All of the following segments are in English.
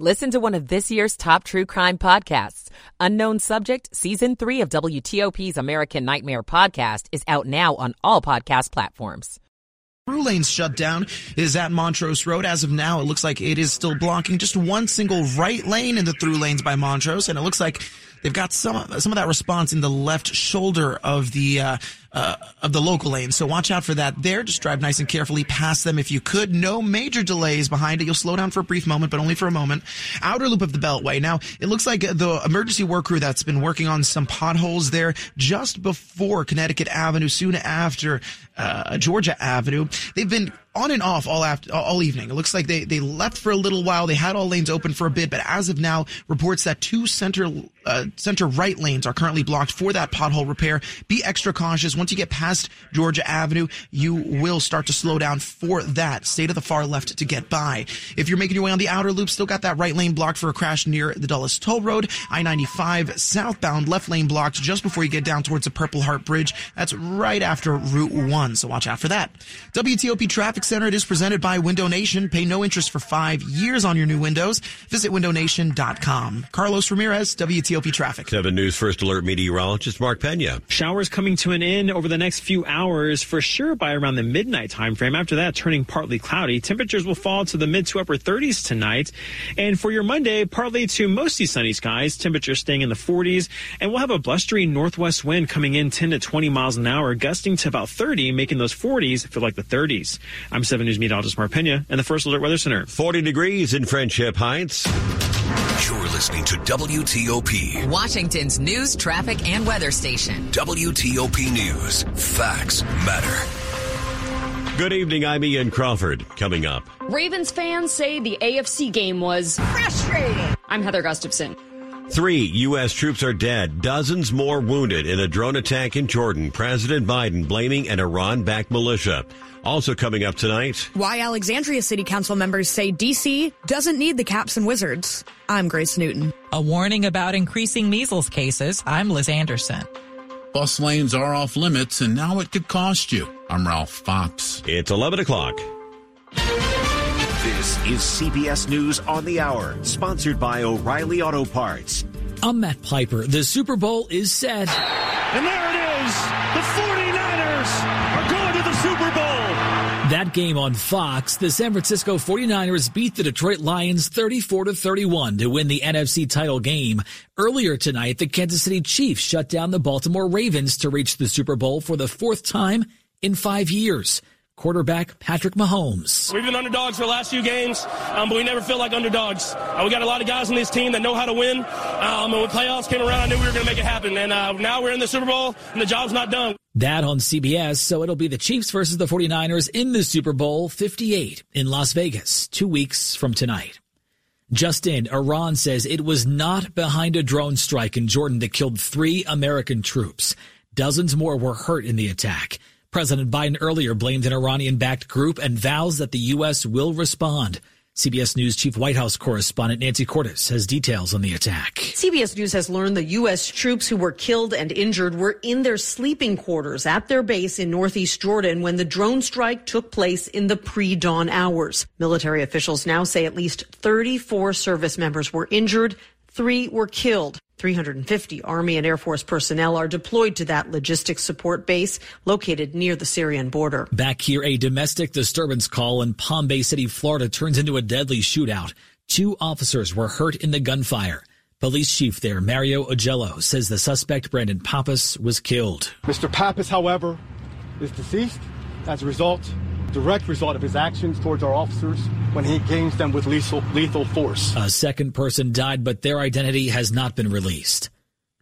Listen to one of this year's top true crime podcasts. Unknown Subject, Season 3 of WTOP's American Nightmare podcast is out now on all podcast platforms. Through lanes shut down is at Montrose Road. As of now, it looks like it is still blocking just one single right lane in the through lanes by Montrose, and it looks like they've got some some of that response in the left shoulder of the uh, uh, of the local lane. So watch out for that there. Just drive nice and carefully past them if you could. No major delays behind it. You'll slow down for a brief moment, but only for a moment. Outer loop of the Beltway. Now, it looks like the emergency work crew that's been working on some potholes there just before Connecticut Avenue, soon after uh, Georgia Avenue. They've been on and off all after all evening. It looks like they they left for a little while. They had all lanes open for a bit, but as of now, reports that two center uh, center right lanes are currently blocked for that pothole repair. Be extra cautious. Once you get past Georgia Avenue, you will start to slow down for that. Stay to the far left to get by. If you're making your way on the outer loop, still got that right lane blocked for a crash near the Dulles Toll Road. I-95 southbound left lane blocked just before you get down towards the Purple Heart Bridge. That's right after Route 1, so watch out for that. WTOP Traffic Center, it is presented by Window Nation. Pay no interest for five years on your new windows. Visit windownation.com. Carlos Ramirez, WTOP Traffic. 7 News First Alert meteorologist Mark Pena. Showers coming to an end over the next few hours for sure by around the midnight time frame. After that, turning partly cloudy. Temperatures will fall to the mid to upper 30s tonight. And for your Monday, partly to mostly sunny skies. Temperatures staying in the 40s. And we'll have a blustery northwest wind coming in 10 to 20 miles an hour, gusting to about 30, making those 40s feel like the 30s. I'm 7 News meteorologist Mark Pena and the First Alert Weather Center. 40 degrees in Friendship Heights. You're listening to WTOP, Washington's news, traffic, and weather station. WTOP News. Facts matter. Good evening. I'm Ian Crawford. Coming up. Ravens fans say the AFC game was frustrating. I'm Heather Gustafson. Three U.S. troops are dead, dozens more wounded in a drone attack in Jordan. President Biden blaming an Iran backed militia. Also coming up tonight. Why Alexandria City Council members say D.C. doesn't need the caps and wizards. I'm Grace Newton. A warning about increasing measles cases. I'm Liz Anderson. Bus lanes are off limits, and now it could cost you. I'm Ralph Fox. It's 11 o'clock. This is CBS News on the Hour, sponsored by O'Reilly Auto Parts. I'm Matt Piper. The Super Bowl is set. And there it is. The 49ers are going to the Super Bowl. That game on Fox, the San Francisco 49ers beat the Detroit Lions 34 to 31 to win the NFC title game. Earlier tonight, the Kansas City Chiefs shut down the Baltimore Ravens to reach the Super Bowl for the fourth time in five years quarterback Patrick Mahomes. We've been underdogs for the last few games, um, but we never feel like underdogs. Uh, we got a lot of guys on this team that know how to win. Um, and when playoffs came around, I knew we were going to make it happen. And uh, now we're in the Super Bowl, and the job's not done. That on CBS, so it'll be the Chiefs versus the 49ers in the Super Bowl 58 in Las Vegas, two weeks from tonight. Justin, Iran says it was not behind a drone strike in Jordan that killed three American troops. Dozens more were hurt in the attack. President Biden earlier blamed an Iranian backed group and vows that the U.S. will respond. CBS News Chief White House correspondent Nancy Cordes has details on the attack. CBS News has learned the U.S. troops who were killed and injured were in their sleeping quarters at their base in northeast Jordan when the drone strike took place in the pre dawn hours. Military officials now say at least 34 service members were injured, three were killed. 350 Army and Air Force personnel are deployed to that logistics support base located near the Syrian border. Back here, a domestic disturbance call in Palm Bay City, Florida turns into a deadly shootout. Two officers were hurt in the gunfire. Police chief there, Mario Augello, says the suspect, Brandon Pappas, was killed. Mr. Pappas, however, is deceased as a result, direct result of his actions towards our officers when he engaged them with lethal, lethal force. A second person died, but their identity has not been released.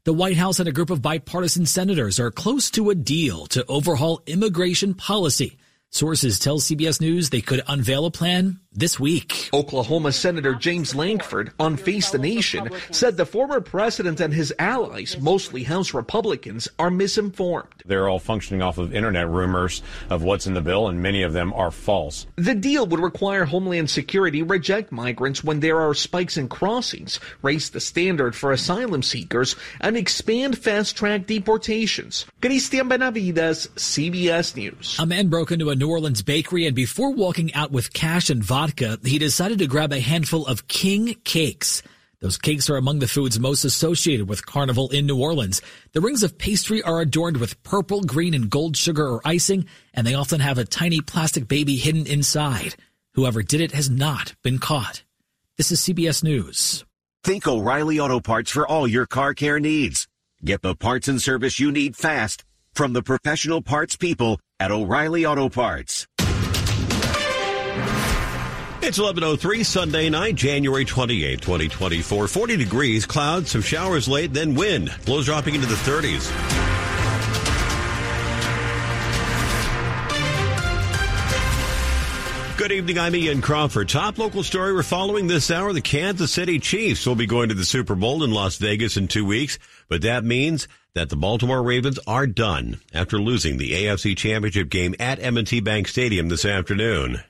The White House and a group of bipartisan senators are close to a deal to overhaul immigration policy. Sources tell CBS News they could unveil a plan this week. Oklahoma Senator James Lankford on Face the Nation said the former president and his allies, mostly House Republicans, are misinformed. They're all functioning off of internet rumors of what's in the bill, and many of them are false. The deal would require Homeland Security reject migrants when there are spikes in crossings, raise the standard for asylum seekers, and expand fast track deportations. Cristian Benavides, CBS News. A man broke into a New Orleans bakery and before walking out with cash and vodka, vodka, he decided to grab a handful of king cakes. Those cakes are among the foods most associated with Carnival in New Orleans. The rings of pastry are adorned with purple, green, and gold sugar or icing, and they often have a tiny plastic baby hidden inside. Whoever did it has not been caught. This is CBS News. Think O'Reilly Auto Parts for all your car care needs. Get the parts and service you need fast from the professional parts people at O'Reilly Auto Parts. It's 11.03 Sunday night, January 28, 2024. 40 degrees, clouds, some showers late, then wind. Lows dropping into the 30s. Good evening, I'm Ian Crawford. Top local story we're following this hour. The Kansas City Chiefs will be going to the Super Bowl in Las Vegas in two weeks, but that means that the Baltimore Ravens are done after losing the AFC Championship game at M&T Bank Stadium this afternoon.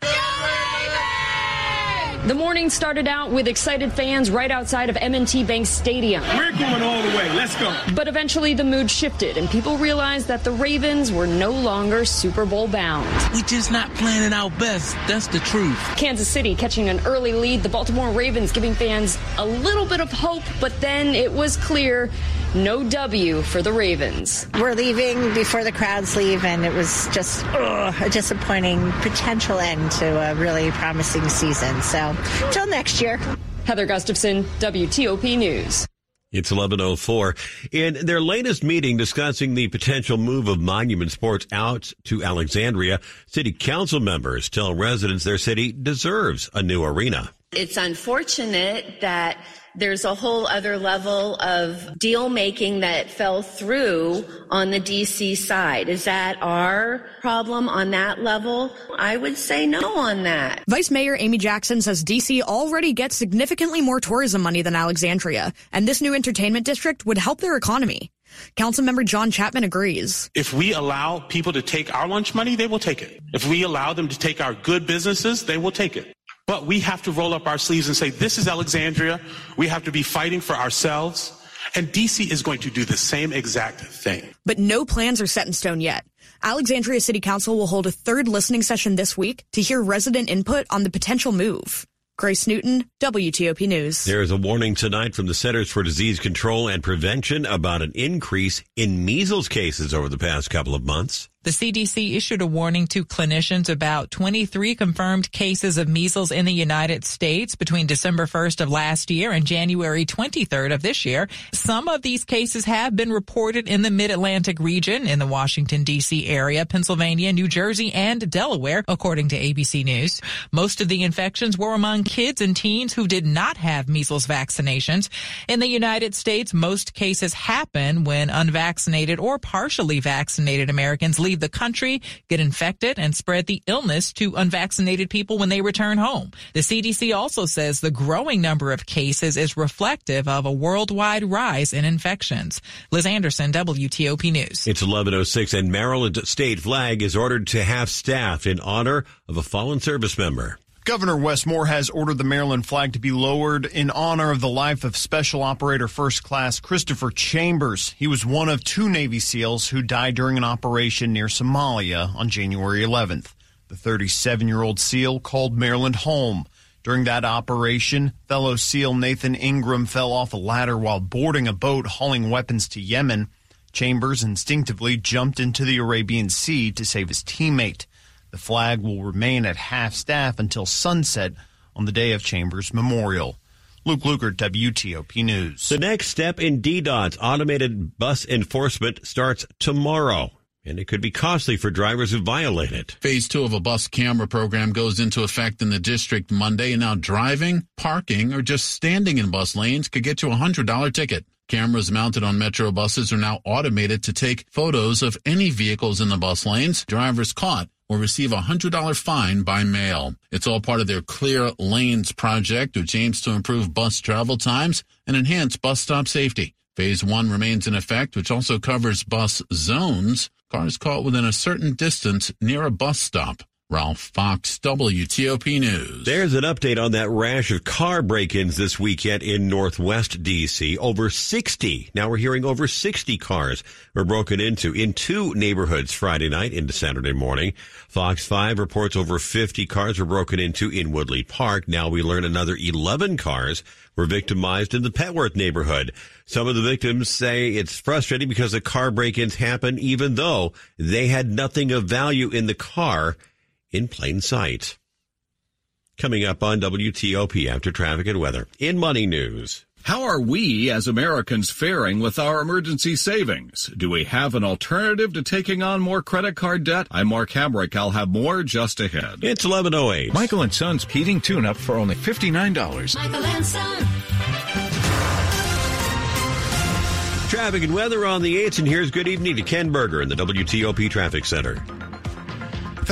The morning started out with excited fans right outside of M&T Bank Stadium. We're going all the way. Let's go. But eventually the mood shifted and people realized that the Ravens were no longer Super Bowl bound. We just not playing our best. That's the truth. Kansas City catching an early lead. The Baltimore Ravens giving fans a little bit of hope, but then it was clear no W for the Ravens. We're leaving before the crowds leave, and it was just ugh, a disappointing potential end to a really promising season. So, till next year. Heather Gustafson, WTOP News. It's 1104. In their latest meeting discussing the potential move of Monumental Sports out to Alexandria, city council members tell residents their city deserves a new arena. It's unfortunate that there's a whole other level of deal making that fell through on the DC side. Is that our problem on that level? I would say no on that. Vice Mayor Amy Jackson says DC already gets significantly more tourism money than Alexandria, and this new entertainment district would help their economy. Councilmember John Chapman agrees. If we allow people to take our lunch money, they will take it. If we allow them to take our good businesses, they will take it. But we have to roll up our sleeves and say, this is Alexandria. We have to be fighting for ourselves. And DC is going to do the same exact thing. But no plans are set in stone yet. Alexandria City Council will hold a third listening session this week to hear resident input on the potential move. Grace Newton, WTOP News. There is a warning tonight from the Centers for Disease Control and Prevention about an increase in measles cases over the past couple of months. The CDC issued a warning to clinicians about 23 confirmed cases of measles in the United States between December 1st of last year and January 23rd of this year. Some of these cases have been reported in the mid-Atlantic region in the Washington DC area, Pennsylvania, New Jersey, and Delaware, according to ABC News. Most of the infections were among kids and teens who did not have measles vaccinations. In the United States, most cases happen when unvaccinated or partially vaccinated Americans leave leave the country, get infected, and spread the illness to unvaccinated people when they return home. The CDC also says the growing number of cases is reflective of a worldwide rise in infections. Liz Anderson, WTOP News. It's 1106 and Maryland state flag is ordered to half staff in honor of a fallen service member. Governor Wes Moore has ordered the Maryland flag to be lowered in honor of the life of Special Operator First Class Christopher Chambers. He was one of two Navy SEALs who died during an operation near Somalia on January 11th. The 37 year old SEAL called Maryland home. During that operation, fellow SEAL Nathan Ingram fell off a ladder while boarding a boat hauling weapons to Yemen. Chambers instinctively jumped into the Arabian Sea to save his teammate. The flag will remain at half staff until sunset on the day of Chambers Memorial. Luke Lukert, WTOP News. The next step in DDOT's automated bus enforcement starts tomorrow and it could be costly for drivers who violate it. Phase two of a bus camera program goes into effect in the district Monday, and now driving, parking, or just standing in bus lanes could get you a $100 ticket. Cameras mounted on metro buses are now automated to take photos of any vehicles in the bus lanes. Drivers caught will receive a $100 fine by mail. It's all part of their Clear Lanes project, which aims to improve bus travel times and enhance bus stop safety. Phase one remains in effect, which also covers bus zones. Cars caught within a certain distance near a bus stop. Ralph Fox, WTOP News. There's an update on that rash of car break-ins this weekend in Northwest DC. Over 60. Now we're hearing over 60 cars were broken into in two neighborhoods Friday night into Saturday morning. Fox 5 reports over 50 cars were broken into in Woodley Park. Now we learn another 11 cars were victimized in the Petworth neighborhood. Some of the victims say it's frustrating because the car break-ins happen even though they had nothing of value in the car in plain sight. Coming up on WTOP after traffic and weather. In money news. How are we as Americans faring with our emergency savings? Do we have an alternative to taking on more credit card debt? I'm Mark Hamrick. I'll have more just ahead. It's 1108. Michael and Son's heating tune-up for only $59. Michael and Son. Traffic and weather on the 8th, and here's good evening to Ken Berger in the WTOP Traffic Center.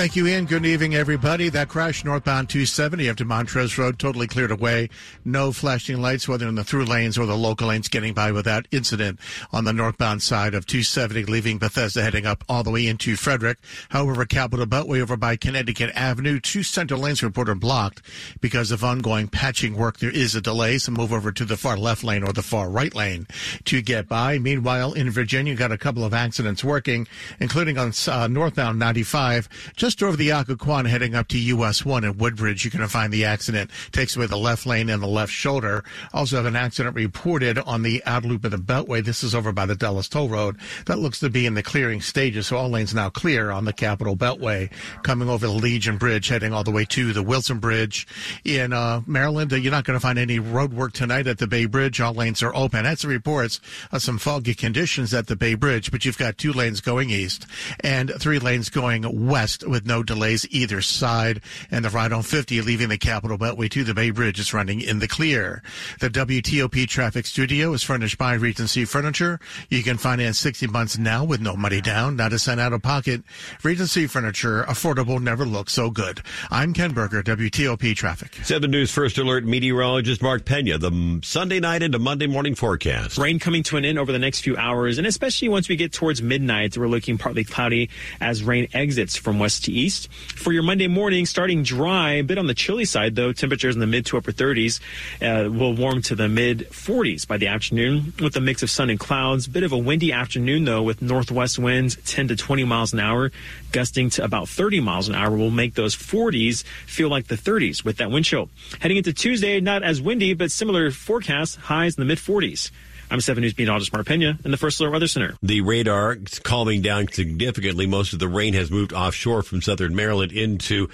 Thank you, Ian. Good evening, everybody. That crash northbound 270 up to Montrose Road totally cleared away. No flashing lights, whether in the through lanes or the local lanes, getting by without incident on the northbound side of 270, leaving Bethesda heading up all the way into Frederick. However, Capital Beltway over by Connecticut Avenue, two center lanes reported blocked because of ongoing patching work. There is a delay, so move over to the far left lane or the far right lane to get by. Meanwhile, in Virginia, got a couple of accidents working, including on uh, northbound 95 just over the Occoquan heading up to US 1 in Woodbridge, you're going to find the accident takes away the left lane and the left shoulder. Also have an accident reported on the out loop of the Beltway. This is over by the Dulles Toll Road. That looks to be in the clearing stages, so all lanes now clear on the Capital Beltway coming over the Legion Bridge, heading all the way to the Wilson Bridge. In uh, Maryland, you're not going to find any road work tonight at the Bay Bridge. All lanes are open. That's the reports of some foggy conditions at the Bay Bridge, but you've got two lanes going east and three lanes going west with no delays either side. And the ride on 50 leaving the Capital Beltway to the Bay Bridge is running in the clear. The WTOP traffic studio is furnished by Regency Furniture. You can finance 60 months now with no money down, not a cent out of pocket. Regency Furniture, affordable, never looked so good. I'm Ken Berger, WTOP traffic. 7 News First Alert meteorologist Mark Pena, the Sunday night into Monday morning forecast. Rain coming to an end over the next few hours, and especially once we get towards midnight, we're looking partly cloudy as rain exits from west to east. For your Monday morning, starting dry, a bit on the chilly side though, temperatures in the mid to upper 30s uh, will warm to the mid 40s by the afternoon with a mix of sun and clouds. Bit of a windy afternoon though with northwest winds 10 to 20 miles an hour, gusting to about 30 miles an hour will make those 40s feel like the 30s with that wind chill. Heading into Tuesday, not as windy, but similar forecast, highs in the mid 40s. I'm 7 News meteorologist Mark Pena in the First Alert Weather Center. The radar is calming down significantly. Most of the rain has moved offshore from southern Maryland into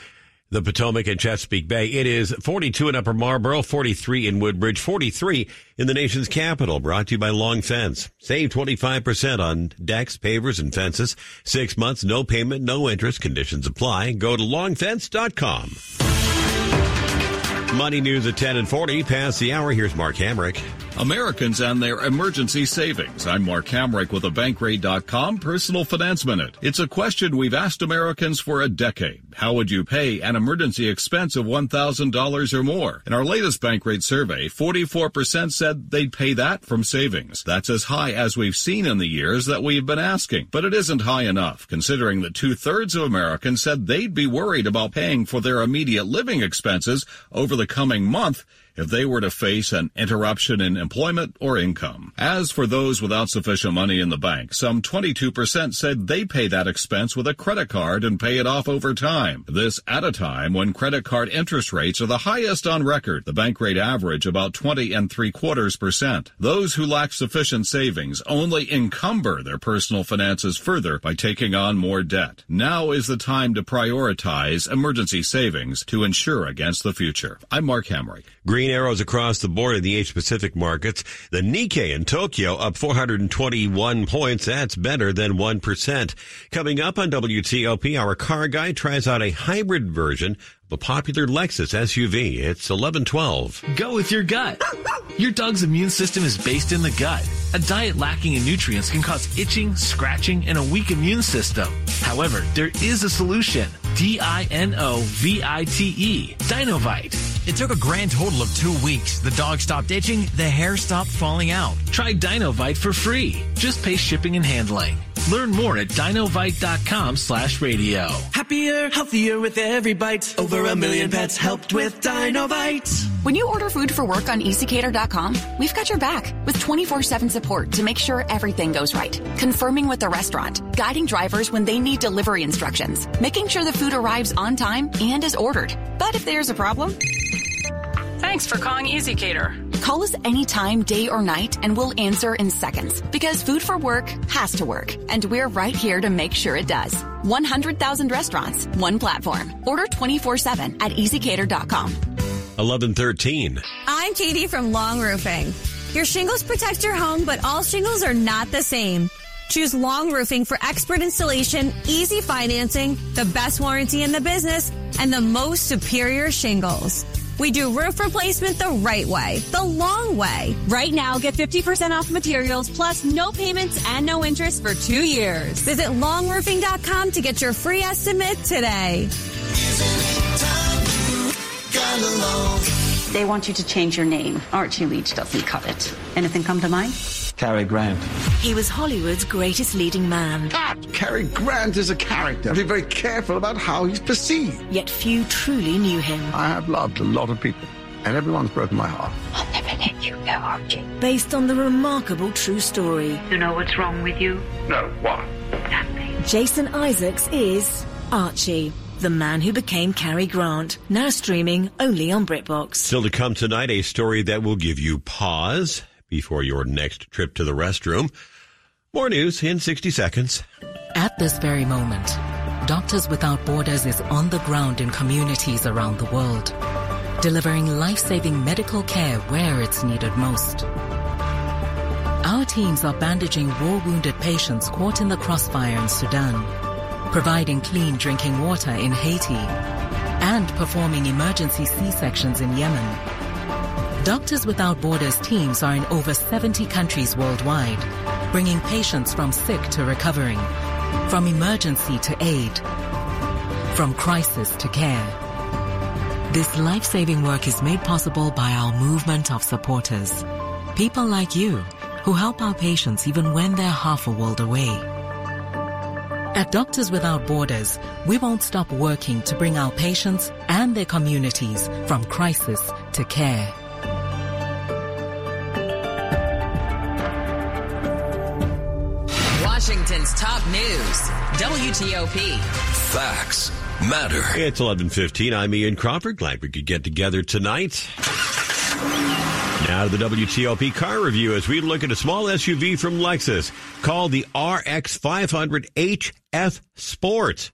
the Potomac and Chesapeake Bay. It is 42 in Upper Marlboro, 43 in Woodbridge, 43 in the nation's capital. Brought to you by Long Fence. Save 25% on decks, pavers, and fences. Six months, no payment, no interest. Conditions apply. Go to longfence.com. Money news at 10 and 40. Past the hour. Here's Mark Hamrick. Americans and their emergency savings. I'm Mark Hamrick with a Bankrate.com Personal Finance Minute. It's a question we've asked Americans for a decade. How would you pay an emergency expense of $1,000 or more? In our latest Bankrate survey, 44% said they'd pay that from savings. That's as high as we've seen in the years that we've been asking. But it isn't high enough, considering that two thirds of Americans said they'd be worried about paying for their immediate living expenses over the coming month if they were to face an interruption in employment or income. As for those without sufficient money in the bank, some 22% said they pay that expense with a credit card and pay it off over time. This at a time when credit card interest rates are the highest on record. The Bankrate average about 20 and three quarters percent. Those who lack sufficient savings only encumber their personal finances further by taking on more debt. Now is the time to prioritize emergency savings to ensure against the future. I'm Mark Hamrick. Green arrows across the board in the Asia Pacific markets. The Nikkei in Tokyo up 421 points. That's better than 1%. Coming up on WTOP, our car guy tries out a hybrid version the popular Lexus SUV. It's 1112. Go with your gut. Your dog's immune system is based in the gut. A diet lacking in nutrients can cause itching, scratching, and a weak immune system. However, there is a solution. D-I-N-O-V-I-T-E. Dinovite. It took a grand total of two weeks. The dog stopped itching, the hair stopped falling out. Try Dinovite for free. Just pay shipping and handling. Learn more at dinovite.com slash radio. Happier, healthier with every bite. Over a million pets helped with Dinovite. When you order food for work on ezCater.com, we've got your back with 24-7 support to make sure everything goes right. Confirming with the restaurant, guiding drivers when they need delivery instructions, making sure the food arrives on time and is ordered. But if there's a problem... Thanks for calling ezCater. Call us anytime, day or night, and we'll answer in seconds. Because food for work has to work, and we're right here to make sure it does. 100,000 restaurants, one platform. Order 24 7 at ezcater.com. 1113. I'm Katie from Long Roofing. Your shingles protect your home, but all shingles are not the same. Choose Long Roofing for expert installation, easy financing, the best warranty in the business, and the most superior shingles. We do roof replacement the right way, the long way. Right now, get 50% off materials plus no payments and no interest for two years. Visit longroofing.com to get your free estimate today. They want you to change your name. Archie Leach doesn't cut it. Anything come to mind? Cary Grant. He was Hollywood's greatest leading man. Cut! Cary Grant is a character. Be very careful about how he's perceived. Yet few truly knew him. I have loved a lot of people, and everyone's broken my heart. I'll never let you go, Archie. Based on the remarkable true story. You know what's wrong with you? No, what? Nothing. Jason Isaacs is Archie. The Man Who Became Cary Grant, now streaming only on BritBox. Still to come tonight, a story that will give you pause before your next trip to the restroom. More news in 60 seconds. At this very moment, Doctors Without Borders is on the ground in communities around the world, delivering life-saving medical care where it's needed most. Our teams are bandaging war-wounded patients caught in the crossfire in Sudan, providing clean drinking water in Haiti, and performing emergency C-sections in Yemen. Doctors Without Borders teams are in over 70 countries worldwide, bringing patients from sick to recovering, from emergency to aid, from crisis to care. This life-saving work is made possible by our movement of supporters. People like you who help our patients even when they're half a world away. At Doctors Without Borders, we won't stop working to bring our patients and their communities from crisis to care. Washington's top news, WTOP. Facts matter. It's 11:15. I'm Ian Crawford. Glad we could get together tonight. Now to the WTOP car review as we look at a small SUV from Lexus called the RX 500h F Sport.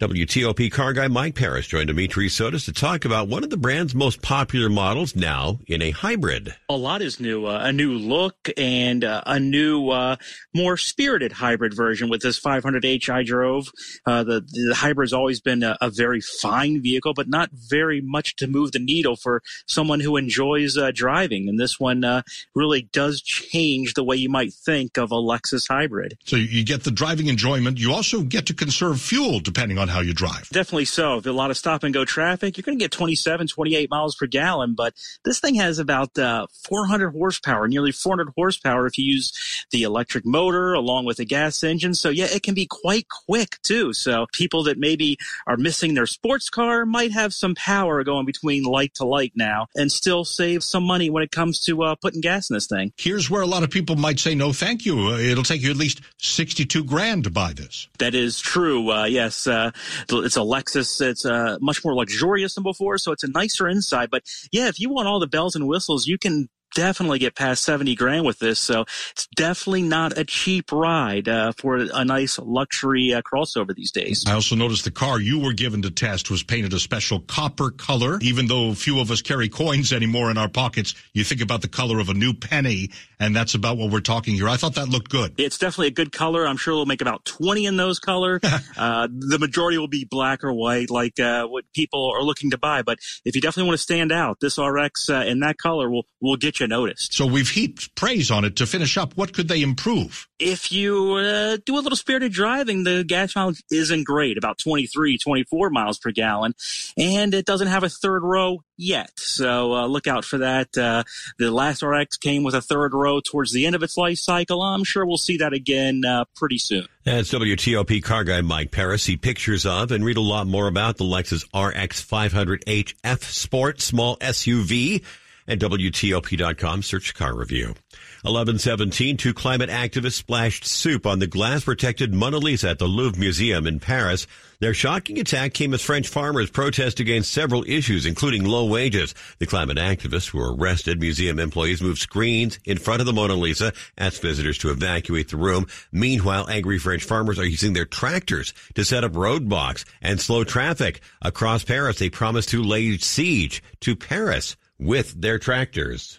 WTOP car guy Mike Parris joined Dimitri Sotis to talk about one of the brand's most popular models now in a hybrid. A lot is new, uh, a new look and uh, a new, uh, more spirited hybrid version with this 500H I drove. Uh, the, the hybrid's always been a, a, very fine vehicle, but not very much to move the needle for someone who enjoys uh, driving. And this one uh, really does change the way you might think of a Lexus hybrid. So you get the driving enjoyment. You also get to conserve fuel depending on how you drive. Definitely so. If a lot of stop and go traffic, you're going to get 27, 28 miles per gallon. But this thing has about uh, 400 horsepower, nearly 400 horsepower if you use the electric motor along with the gas engine. So yeah, it can be quite quick too. So people that maybe are missing their sports car might have some power going between light to light now and still save some money when it comes to uh, putting gas in this thing. Here's where a lot of people might say, no, thank you. Uh, it'll take you at least 62 grand to buy this. That is true. Uh, yes, uh, it's a Lexus. It's uh, much more luxurious than before, so it's a nicer inside. But yeah, if you want all the bells and whistles, you can definitely get past 70 grand with this. So it's definitely not a cheap ride uh, for a nice luxury uh, crossover these days. I also noticed the car you were given to test was painted a special copper color. Even though few of us carry coins anymore in our pockets, you think about the color of a new penny, and that's about what we're talking here. I thought that looked good. It's definitely a good color. I'm sure we'll make about 20 in those color. uh, the majority will be black or white, like uh, what people are looking to buy. But if you definitely want to stand out, this RX uh, in that color will will get you noticed. So we've heaped praise on it to finish up. What could they improve? If you uh, do a little spirited driving, the gas mileage isn't great, about 23, 24 miles per gallon, and it doesn't have a third row yet. So uh, look out for that. Uh, the last RX came with a third row towards the end of its life cycle. I'm sure we'll see that again uh, pretty soon. That's WTOP car guy Mike Parris. See pictures of and read a lot more about the Lexus RX 500h F Sport small SUV at WTOP.com. Search car review. 1117, two climate activists splashed soup on the glass protected Mona Lisa at the Louvre Museum in Paris. Their shocking attack came as French farmers protest against several issues, including low wages. The climate activists were arrested. Museum employees moved screens in front of the Mona Lisa, asked visitors to evacuate the room. Meanwhile, angry French farmers are using their tractors to set up roadblocks and slow traffic. Across Paris, they promise to lay siege to Paris with their tractors.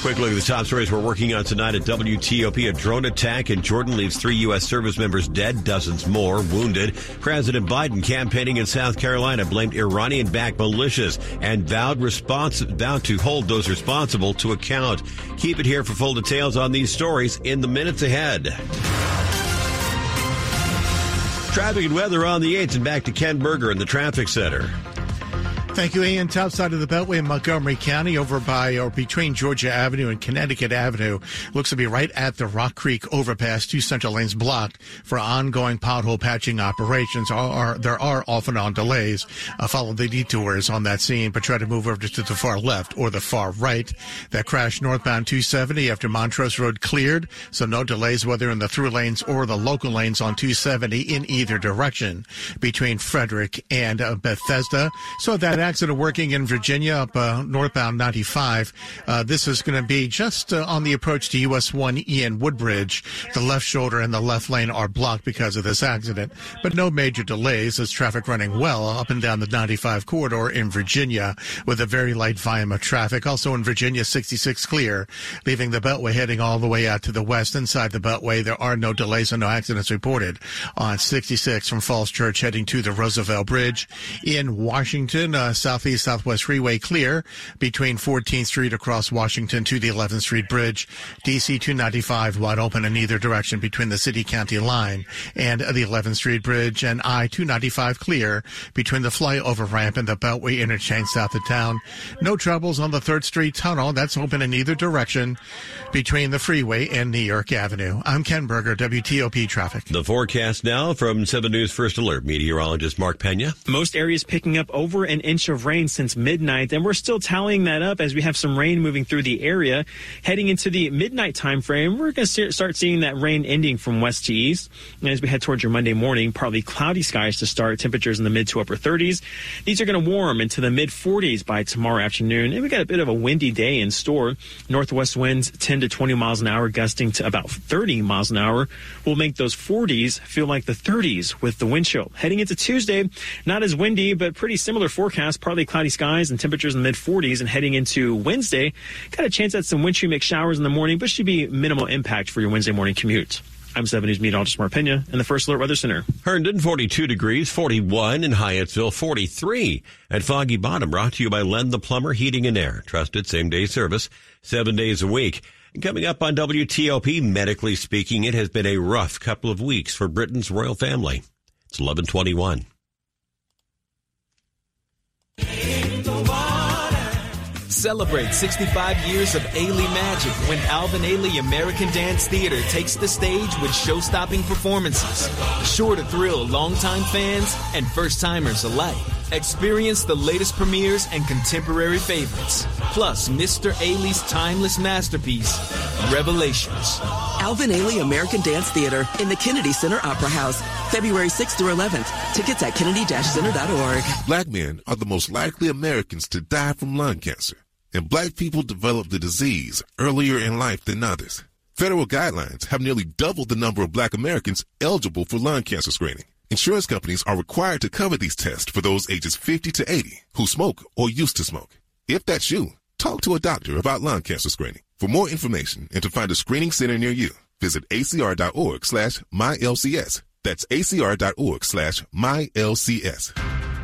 Quick look at the top stories we're working on tonight at WTOP. A drone attack in Jordan leaves three U.S. service members dead, dozens more wounded. President Biden campaigning in South Carolina blamed Iranian-backed militias and vowed response vowed to hold those responsible to account. Keep it here for full details on these stories in the minutes ahead. Traffic and weather on the 8th and back to Ken Berger in the traffic center. Thank you, Ian. Top side of the Beltway in Montgomery County, over by or between Georgia Avenue and Connecticut Avenue, looks to be right at the Rock Creek overpass. Two central lanes blocked for ongoing pothole patching operations. Are, are there are off and on delays? Uh, follow the detours on that scene, but try to move over to the far left or the far right. That crash northbound 270 after Montrose Road cleared, so no delays whether in the through lanes or the local lanes on 270 in either direction between Frederick and uh, Bethesda. So that accident working in Virginia up uh, northbound 95. Uh, this is going to be just uh, on the approach to US 1 Ian Woodbridge. The left shoulder and the left lane are blocked because of this accident, but no major delays as traffic running well up and down the 95 corridor in Virginia with a very light volume of traffic. Also in Virginia, 66 clear, leaving the Beltway heading all the way out to the west. Inside the Beltway, there are no delays and no accidents reported on 66 from Falls Church heading to the Roosevelt Bridge in Washington. Uh, Southeast Southwest Freeway clear between 14th Street across Washington to the 11th Street Bridge. DC 295 wide open in either direction between the city county line and the 11th Street Bridge and I 295 clear between the flyover ramp and the Beltway interchange south of town. No troubles on the 3rd Street tunnel. That's open in either direction between the freeway and New York Avenue. I'm Ken Berger, WTOP traffic. The forecast now from 7 News First Alert meteorologist Mark Pena. Most areas picking up over an inch of rain since midnight, and we're still tallying that up as we have some rain moving through the area. Heading into the midnight time frame, we're going to start seeing that rain ending from west to east. And as we head towards your Monday morning, partly cloudy skies to start, temperatures in the mid to upper 30s. These are going to warm into the mid 40s by tomorrow afternoon, and we got a bit of a windy day in store. Northwest winds 10 to 20 miles an hour, gusting to about 30 miles an hour, will make those 40s feel like the 30s with the wind chill. Heading into Tuesday, not as windy, but pretty similar forecast, partly cloudy skies and temperatures in the mid 40s. And heading into Wednesday, got a chance at some wintry showers in the morning, but should be minimal impact for your Wednesday morning commute. I'm 7 News meteorologist Mark Pena in the First Alert Weather Center. Herndon, 42 degrees, 41 in Hyattsville, 43 at Foggy Bottom. Brought to you by Len the Plumber Heating and Air. Trusted same day service, seven days a week. And coming up on WTOP, medically speaking, it has been a rough couple of weeks for Britain's royal family. It's 1121. Celebrate 65 years of Ailey magic when Alvin Ailey American Dance Theater takes the stage with show-stopping performances. Sure to thrill longtime fans and first-timers alike. Experience the latest premieres and contemporary favorites. Plus, Mr. Ailey's timeless masterpiece, Revelations. Alvin Ailey American Dance Theater in the Kennedy Center Opera House, February 6th through 11th. Tickets at kennedy-center.org. Black men are the most likely Americans to die from lung cancer, and black people develop the disease earlier in life than others. Federal guidelines have nearly doubled the number of black Americans eligible for lung cancer screening. Insurance companies are required to cover these tests for those ages 50 to 80 who smoke or used to smoke. If that's you, talk to a doctor about lung cancer screening. For more information and to find a screening center near you, visit acr.org slash mylcs. That's acr.org slash mylcs.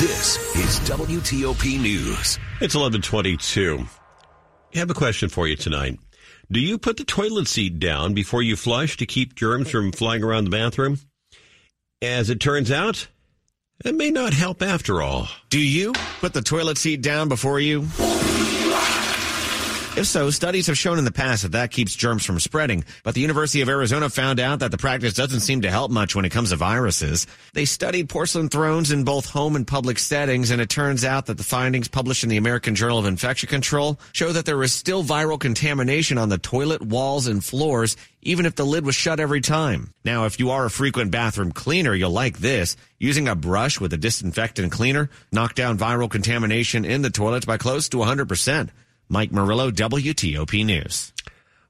This is WTOP News. It's 1122. I have a question for you tonight. Do you put the toilet seat down before you flush to keep germs from flying around the bathroom? As it turns out, it may not help after all. Do you put the toilet seat down before you? If so, studies have shown in the past that that keeps germs from spreading. But the University of Arizona found out that the practice doesn't seem to help much when it comes to viruses. They studied porcelain thrones in both home and public settings, and it turns out that the findings published in the American Journal of Infection Control show that there was still viral contamination on the toilet walls and floors, even if the lid was shut every time. Now, if you are a frequent bathroom cleaner, you'll like this. Using a brush with a disinfectant cleaner knocked down viral contamination in the toilets by close to 100%. Mike Murillo, WTOP News.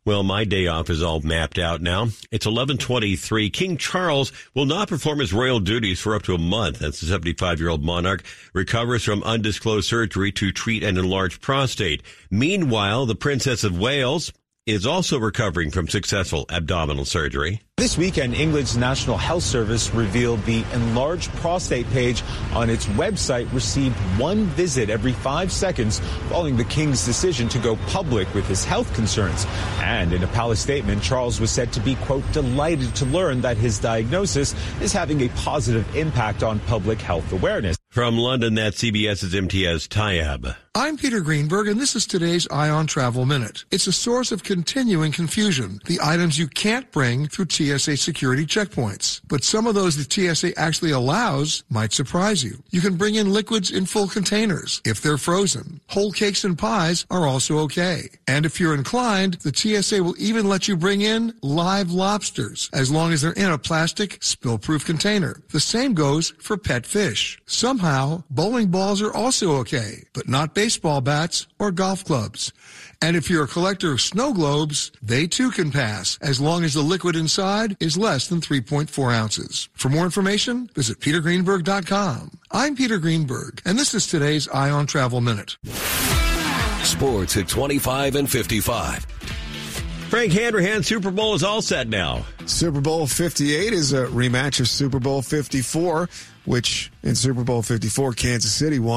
Well, my day off is all mapped out now. It's 1123. King Charles will not perform his royal duties for up to a month as the 75 year old monarch recovers from undisclosed surgery to treat an enlarged prostate. Meanwhile, the Princess of Wales is also recovering from successful abdominal surgery. This weekend, England's National Health Service revealed the enlarged prostate page on its website received one visit every five seconds following the King's decision to go public with his health concerns. And in a palace statement, Charles was said to be, quote, delighted to learn that his diagnosis is having a positive impact on public health awareness. From London, that's CBS's Imtiaz Tyab. I'm Peter Greenberg, and this is today's Eye on Travel Minute. It's a source of continuing confusion. The items you can't bring through TSA security checkpoints. But some of those the TSA actually allows might surprise you. You can bring in liquids in full containers if they're frozen. Whole cakes and pies are also okay. And if you're inclined, the TSA will even let you bring in live lobsters as long as they're in a plastic spill-proof container. The same goes for pet fish. Somehow, bowling balls are also okay, but not baseball bats or golf clubs. And if you're a collector of snow globes, they too can pass as long as the liquid inside is less than 3.4 ounces. For more information, visit petergreenberg.com. I'm Peter Greenberg, and this is today's Eye on Travel Minute. Sports at 25 and 55. Frank Hanrahan, Super Bowl is all set now. Super Bowl 58 is a rematch of Super Bowl 54, which in Super Bowl 54, Kansas City won.